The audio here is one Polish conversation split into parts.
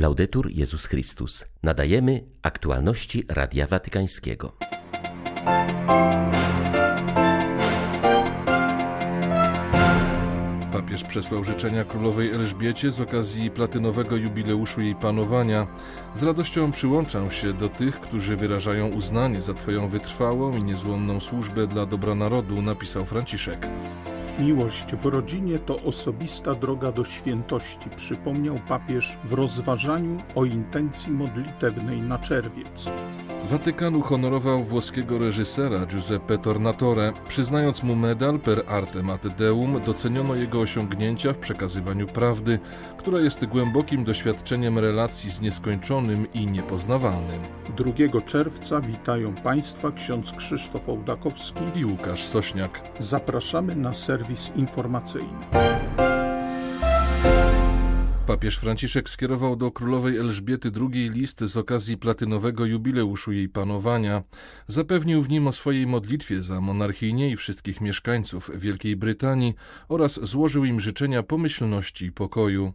Laudetur Jezus Chrystus. Nadajemy aktualności Radia Watykańskiego. Papież przesłał życzenia królowej Elżbiecie z okazji platynowego jubileuszu jej panowania. Z radością przyłączam się do tych, którzy wyrażają uznanie za Twoją wytrwałą i niezłomną służbę dla dobra narodu, napisał Franciszek. Miłość w rodzinie to osobista droga do świętości, przypomniał papież w rozważaniu o intencji modlitewnej na czerwiec. Watykan uhonorował włoskiego reżysera Giuseppe Tornatore. Przyznając mu medal per artem ad deum, doceniono jego osiągnięcia w przekazywaniu prawdy, która jest głębokim doświadczeniem relacji z nieskończonym i niepoznawalnym. 2 czerwca witają Państwa ksiądz Krzysztof Ołdakowski i Łukasz Sośniak. Zapraszamy na serwis informacyjny. Papież Franciszek skierował do królowej Elżbiety II list z okazji platynowego jubileuszu jej panowania. Zapewnił w nim o swojej modlitwie za monarchię i wszystkich mieszkańców Wielkiej Brytanii oraz złożył im życzenia pomyślności i pokoju.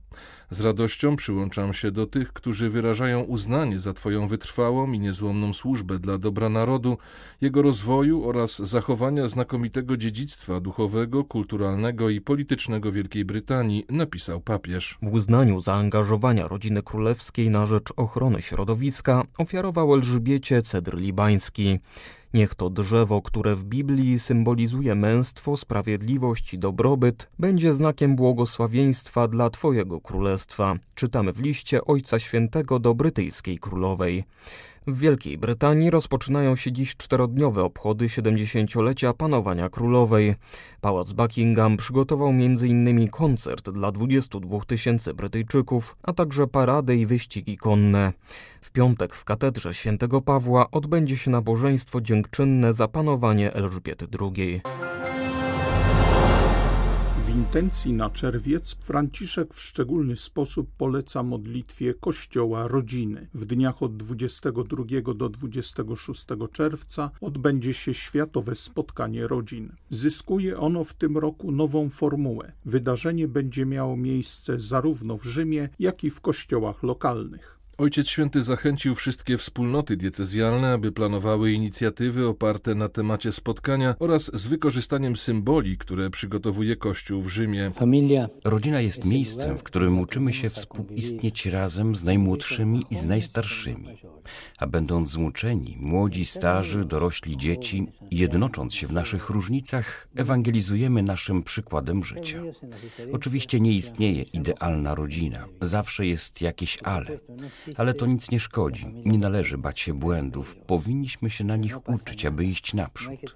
Z radością przyłączam się do tych, którzy wyrażają uznanie za Twoją wytrwałą i niezłomną służbę dla dobra narodu, jego rozwoju oraz zachowania znakomitego dziedzictwa duchowego, kulturalnego i politycznego Wielkiej Brytanii, napisał papież. W uznaniu zaangażowania rodziny królewskiej na rzecz ochrony środowiska ofiarował Elżbiecie cedr libański. Niech to drzewo, które w Biblii symbolizuje męstwo, sprawiedliwość i dobrobyt, będzie znakiem błogosławieństwa dla Twojego królestwa. Czytamy w liście Ojca Świętego do brytyjskiej królowej. W Wielkiej Brytanii rozpoczynają się dziś czterodniowe obchody 70-lecia panowania królowej. Pałac Buckingham przygotował m.in. koncert dla 22 tysięcy Brytyjczyków, a także paradę i wyścigi konne. W piątek w katedrze świętego Pawła odbędzie się nabożeństwo dziękczynne za panowanie Elżbiety II intencji na czerwiec Franciszek w szczególny sposób poleca modlitwie Kościoła Rodziny. W dniach od 22 do 26 czerwca odbędzie się Światowe Spotkanie Rodzin. Zyskuje ono w tym roku nową formułę. Wydarzenie będzie miało miejsce zarówno w Rzymie, jak i w kościołach lokalnych. Ojciec Święty zachęcił wszystkie wspólnoty diecezjalne, aby planowały inicjatywy oparte na temacie spotkania oraz z wykorzystaniem symboli, które przygotowuje Kościół w Rzymie. Rodzina jest miejscem, w którym uczymy się współistnieć razem z najmłodszymi i z najstarszymi. A będąc złączeni, młodzi, starzy, dorośli, dzieci, jednocząc się w naszych różnicach, ewangelizujemy naszym przykładem życia. Oczywiście nie istnieje idealna rodzina. Zawsze jest jakieś ale. Ale to nic nie szkodzi. Nie należy bać się błędów. Powinniśmy się na nich uczyć, aby iść naprzód.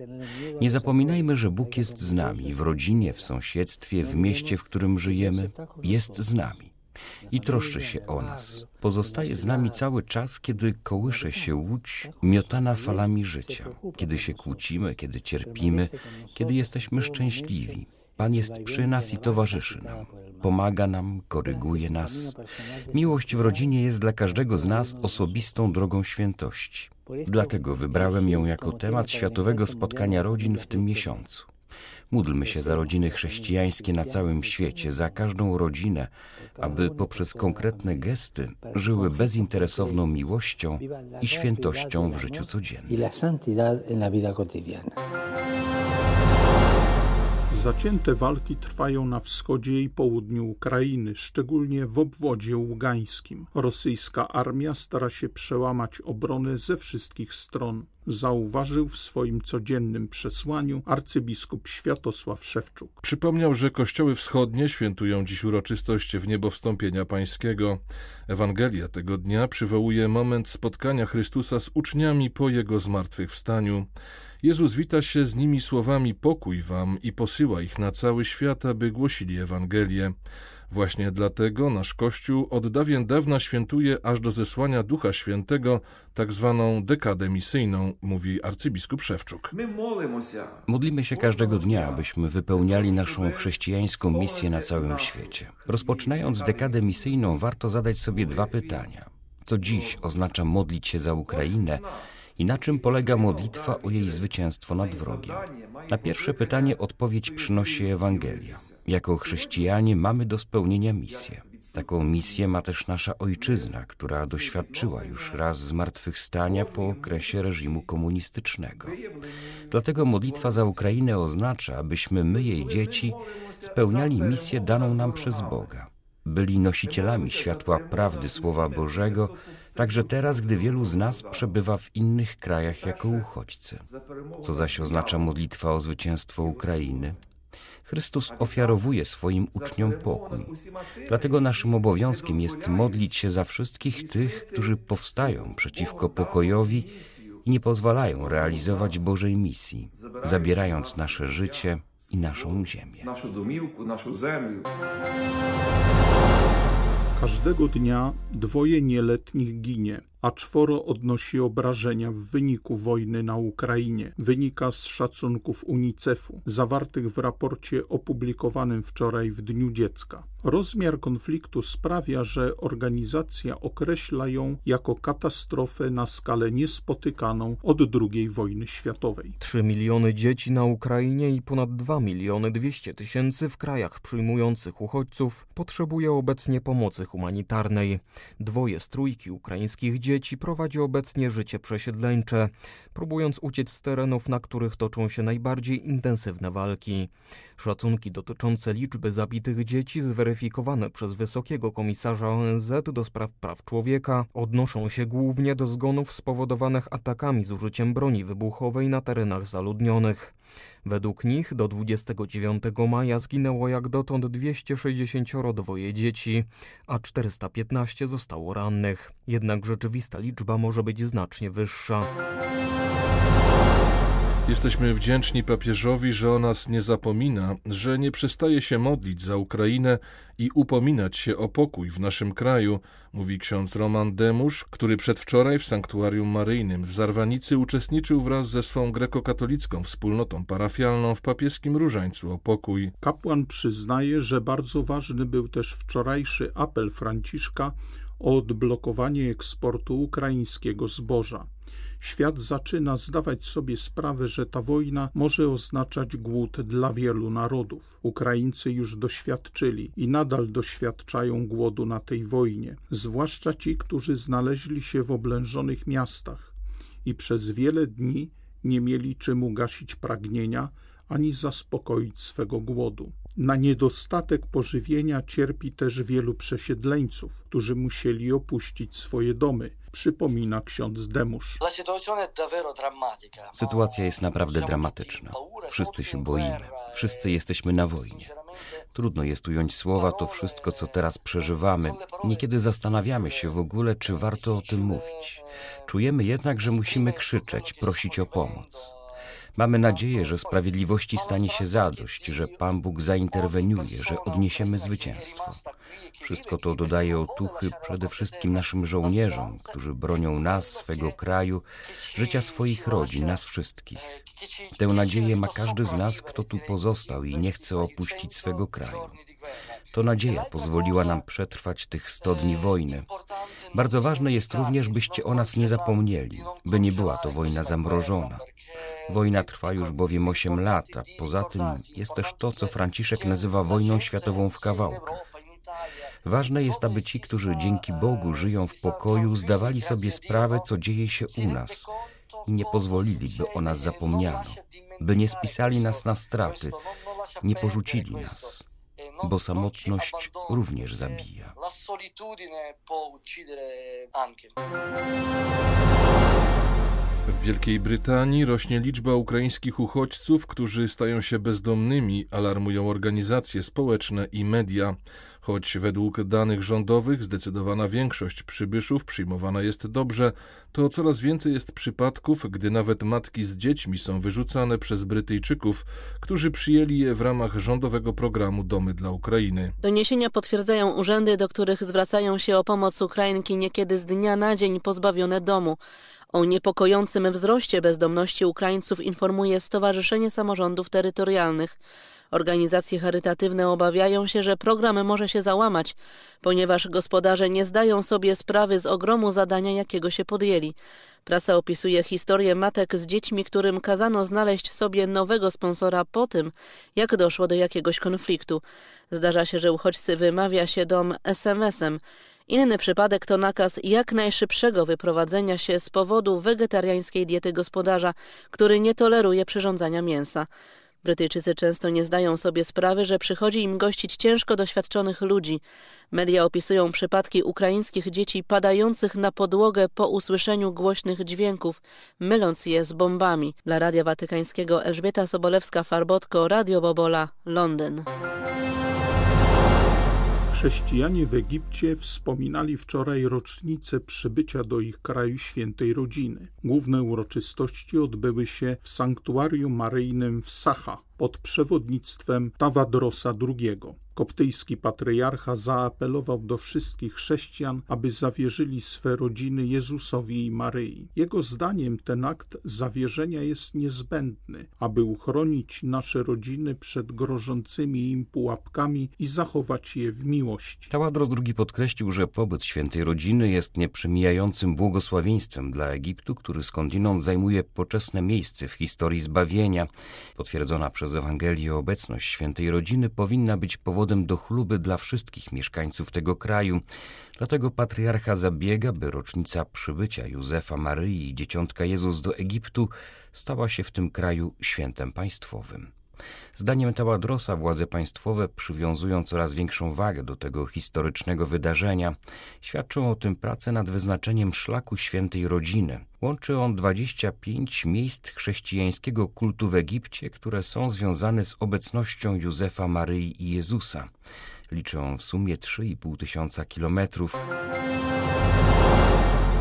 Nie zapominajmy, że Bóg jest z nami w rodzinie, w sąsiedztwie, w mieście, w którym żyjemy. Jest z nami i troszczy się o nas. Pozostaje z nami cały czas, kiedy kołysze się łódź miotana falami życia, kiedy się kłócimy, kiedy cierpimy, kiedy jesteśmy szczęśliwi. Pan jest przy nas i towarzyszy nam. Pomaga nam, koryguje nas. Miłość w rodzinie jest dla każdego z nas osobistą drogą świętości. Dlatego wybrałem ją jako temat światowego spotkania rodzin w tym miesiącu. Módlmy się za rodziny chrześcijańskie na całym świecie, za każdą rodzinę, aby poprzez konkretne gesty żyły bezinteresowną miłością i świętością w życiu codziennym. Zacięte walki trwają na wschodzie i południu Ukrainy, szczególnie w obwodzie ługańskim. Rosyjska armia stara się przełamać obronę ze wszystkich stron, zauważył w swoim codziennym przesłaniu arcybiskup Światosław Szewczuk. Przypomniał, że kościoły wschodnie świętują dziś uroczystość w niebo wstąpienia pańskiego. Ewangelia tego dnia przywołuje moment spotkania Chrystusa z uczniami po jego zmartwychwstaniu. Jezus wita się z nimi słowami pokój wam i posyła ich na cały świat, aby głosili Ewangelię. Właśnie dlatego nasz Kościół od dawien dawna świętuje aż do zesłania Ducha Świętego tak zwaną dekadę misyjną, mówi arcybiskup Szewczuk. Modlimy się każdego dnia, abyśmy wypełniali naszą chrześcijańską misję na całym świecie. Rozpoczynając dekadę misyjną, warto zadać sobie dwa pytania. Co dziś oznacza modlić się za Ukrainę i na czym polega modlitwa o jej zwycięstwo nad wrogiem? Na pierwsze pytanie odpowiedź przynosi Ewangelia. Jako chrześcijanie mamy do spełnienia misję. Taką misję ma też nasza ojczyzna, która doświadczyła już raz zmartwychwstania po okresie reżimu komunistycznego. Dlatego modlitwa za Ukrainę oznacza, abyśmy my, jej dzieci, spełniali misję daną nam przez Boga. Byli nosicielami światła prawdy Słowa Bożego, także teraz, gdy wielu z nas przebywa w innych krajach jako uchodźcy. Co zaś oznacza modlitwa o zwycięstwo Ukrainy? Chrystus ofiarowuje swoim uczniom pokój. Dlatego naszym obowiązkiem jest modlić się za wszystkich tych, którzy powstają przeciwko pokojowi i nie pozwalają realizować Bożej misji, zabierając nasze życie i naszą ziemię. Naszą domiłku, naszą ziemię. Każdego dnia dwoje nieletnich ginie, a czworo odnosi obrażenia w wyniku wojny na Ukrainie. Wynika z szacunków UNICEF-u, zawartych w raporcie opublikowanym wczoraj w Dniu Dziecka. Rozmiar konfliktu sprawia, że organizacja określa ją jako katastrofę na skalę niespotykaną od II wojny światowej. 3 miliony dzieci na Ukrainie i ponad 2 miliony 200 tysięcy w krajach przyjmujących uchodźców potrzebuje obecnie pomocy humanitarnej. Dwoje z trójki ukraińskich dzieci prowadzi obecnie życie przesiedleńcze, próbując uciec z terenów, na których toczą się najbardziej intensywne walki. Szacunki dotyczące liczby zabitych dzieci zweryfikowane przez Wysokiego Komisarza ONZ do spraw praw człowieka odnoszą się głównie do zgonów spowodowanych atakami z użyciem broni wybuchowej na terenach zaludnionych. Według nich do 29 maja zginęło jak dotąd 262 dzieci, a 415 zostało rannych. Jednak rzeczywista liczba może być znacznie wyższa. Jesteśmy wdzięczni papieżowi, że o nas nie zapomina, że nie przestaje się modlić za Ukrainę i upominać się o pokój w naszym kraju, mówi ksiądz Roman Demusz, który przedwczoraj w sanktuarium maryjnym w Zarwanicy uczestniczył wraz ze swą grekokatolicką wspólnotą parafialną w papieskim różańcu o pokój. Kapłan przyznaje, że bardzo ważny był też wczorajszy apel Franciszka o odblokowanie eksportu ukraińskiego zboża. Świat zaczyna zdawać sobie sprawę, że ta wojna może oznaczać głód dla wielu narodów. Ukraińcy już doświadczyli i nadal doświadczają głodu na tej wojnie, zwłaszcza ci, którzy znaleźli się w oblężonych miastach i przez wiele dni nie mieli czym ugasić pragnienia ani zaspokoić swego głodu. Na niedostatek pożywienia cierpi też wielu przesiedleńców, którzy musieli opuścić swoje domy, przypomina ksiądz Demusz. Sytuacja jest naprawdę dramatyczna. Wszyscy się boimy, wszyscy jesteśmy na wojnie. Trudno jest ująć słowa to wszystko, co teraz przeżywamy. Niekiedy zastanawiamy się w ogóle, czy warto o tym mówić. Czujemy jednak, że musimy krzyczeć, prosić o pomoc. Mamy nadzieję, że sprawiedliwości stanie się zadość, że Pan Bóg zainterweniuje, że odniesiemy zwycięstwo. Wszystko to dodaje otuchy przede wszystkim naszym żołnierzom, którzy bronią nas, swego kraju, życia swoich rodzin, nas wszystkich. Tę nadzieję ma każdy z nas, kto tu pozostał i nie chce opuścić swego kraju. To nadzieja pozwoliła nam przetrwać tych sto dni wojny. Bardzo ważne jest również, byście o nas nie zapomnieli, by nie była to wojna zamrożona. Wojna trwa już bowiem 8 lat, a poza tym jest też to, co Franciszek nazywa wojną światową w kawałkach. Ważne jest, aby ci, którzy dzięki Bogu żyją w pokoju, zdawali sobie sprawę, co dzieje się u nas i nie pozwolili, by o nas zapomniano, by nie spisali nas na straty, nie porzucili nas, bo samotność również zabija. W Wielkiej Brytanii rośnie liczba ukraińskich uchodźców, którzy stają się bezdomnymi, alarmują organizacje społeczne i media. Choć według danych rządowych zdecydowana większość przybyszów przyjmowana jest dobrze, to coraz więcej jest przypadków, gdy nawet matki z dziećmi są wyrzucane przez Brytyjczyków, którzy przyjęli je w ramach rządowego programu Domy dla Ukrainy. Doniesienia potwierdzają urzędy, do których zwracają się o pomoc Ukrainki niekiedy z dnia na dzień pozbawione domu. O niepokojącym wzroście bezdomności Ukraińców informuje Stowarzyszenie Samorządów Terytorialnych. Organizacje charytatywne obawiają się, że program może się załamać, ponieważ gospodarze nie zdają sobie sprawy z ogromu zadania, jakiego się podjęli. Prasa opisuje historię matek z dziećmi, którym kazano znaleźć sobie nowego sponsora po tym, jak doszło do jakiegoś konfliktu. Zdarza się, że uchodźcy wymawia się dom SMS-em. Inny przypadek to nakaz jak najszybszego wyprowadzenia się z powodu wegetariańskiej diety gospodarza, który nie toleruje przyrządzania mięsa. Brytyjczycy często nie zdają sobie sprawy, że przychodzi im gościć ciężko doświadczonych ludzi. Media opisują przypadki ukraińskich dzieci padających na podłogę po usłyszeniu głośnych dźwięków, myląc je z bombami. Dla Radia Watykańskiego Elżbieta Sobolewska-Farbotko, Radio Bobola, Londyn. Chrześcijanie w Egipcie wspominali wczoraj rocznicę przybycia do ich kraju świętej rodziny. Główne uroczystości odbyły się w sanktuarium maryjnym w Sacha pod przewodnictwem Tawadrosa II. Koptyjski patriarcha zaapelował do wszystkich chrześcijan, aby zawierzyli swe rodziny Jezusowi i Maryi. Jego zdaniem ten akt zawierzenia jest niezbędny, aby uchronić nasze rodziny przed grożącymi im pułapkami i zachować je w miłości. Tawadros II podkreślił, że pobyt świętej rodziny jest nieprzemijającym błogosławieństwem dla Egiptu, który skądinąd zajmuje poczesne miejsce w historii zbawienia. Potwierdzona przez Ewangelię obecność świętej rodziny powinna być powodem do chluby dla wszystkich mieszkańców tego kraju. Dlatego patriarcha zabiega, by rocznica przybycia Józefa, Maryi i dzieciątka Jezus do Egiptu stała się w tym kraju świętem państwowym. Zdaniem Taładrosa władze państwowe przywiązują coraz większą wagę do tego historycznego wydarzenia. Świadczą o tym prace nad wyznaczeniem szlaku świętej rodziny. Łączy on 25 miejsc chrześcijańskiego kultu w Egipcie, które są związane z obecnością Józefa, Maryi i Jezusa. Liczą w sumie 3,5 tysiąca kilometrów.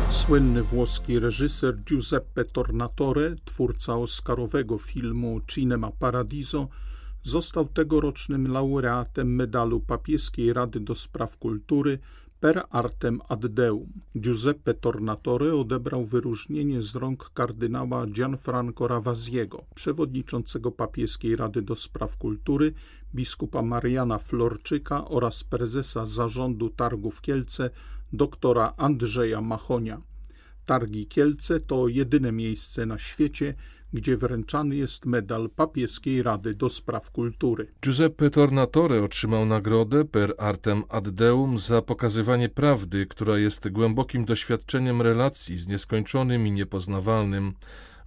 Słynny włoski reżyser Giuseppe Tornatore, twórca oscarowego filmu Cinema Paradiso, został tegorocznym laureatem medalu Papieskiej Rady do Spraw Kultury per artem ad deum. Giuseppe Tornatore odebrał wyróżnienie z rąk kardynała Gianfranco Ravasiego, przewodniczącego Papieskiej Rady do Spraw Kultury, biskupa Mariana Florczyka oraz prezesa zarządu Targów Kielce doktora Andrzeja Machonia. Targi Kielce to jedyne miejsce na świecie, gdzie wręczany jest medal Papieskiej Rady do Spraw Kultury. Giuseppe Tornatore otrzymał nagrodę per artem ad deum za pokazywanie prawdy, która jest głębokim doświadczeniem relacji z nieskończonym i niepoznawalnym.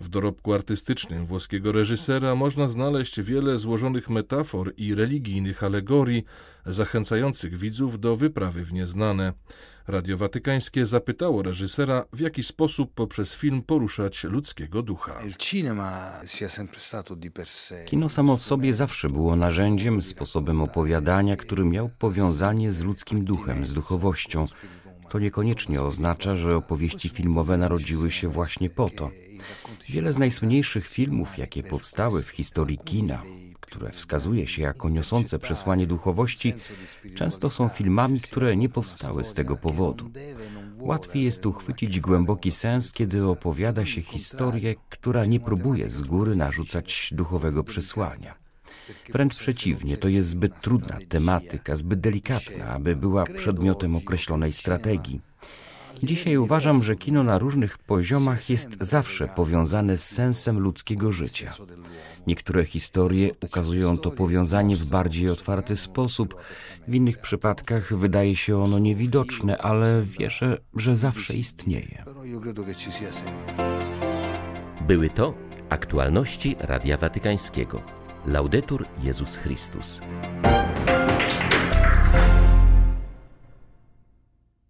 W dorobku artystycznym włoskiego reżysera można znaleźć wiele złożonych metafor i religijnych alegorii, zachęcających widzów do wyprawy w nieznane. Radio Watykańskie zapytało reżysera, w jaki sposób poprzez film poruszać ludzkiego ducha. Kino samo w sobie zawsze było narzędziem, sposobem opowiadania, który miał powiązanie z ludzkim duchem, z duchowością. To niekoniecznie oznacza, że opowieści filmowe narodziły się właśnie po to. Wiele z najsłynniejszych filmów, jakie powstały w historii kina, które wskazuje się jako niosące przesłanie duchowości, często są filmami, które nie powstały z tego powodu. Łatwiej jest uchwycić głęboki sens, kiedy opowiada się historię, która nie próbuje z góry narzucać duchowego przesłania. Wręcz przeciwnie, to jest zbyt trudna tematyka, zbyt delikatna, aby była przedmiotem określonej strategii. Dzisiaj uważam, że kino na różnych poziomach jest zawsze powiązane z sensem ludzkiego życia. Niektóre historie ukazują to powiązanie w bardziej otwarty sposób, w innych przypadkach wydaje się ono niewidoczne, ale wierzę, że zawsze istnieje. Były to aktualności Radia Watykańskiego. Laudetur Jezus Chrystus.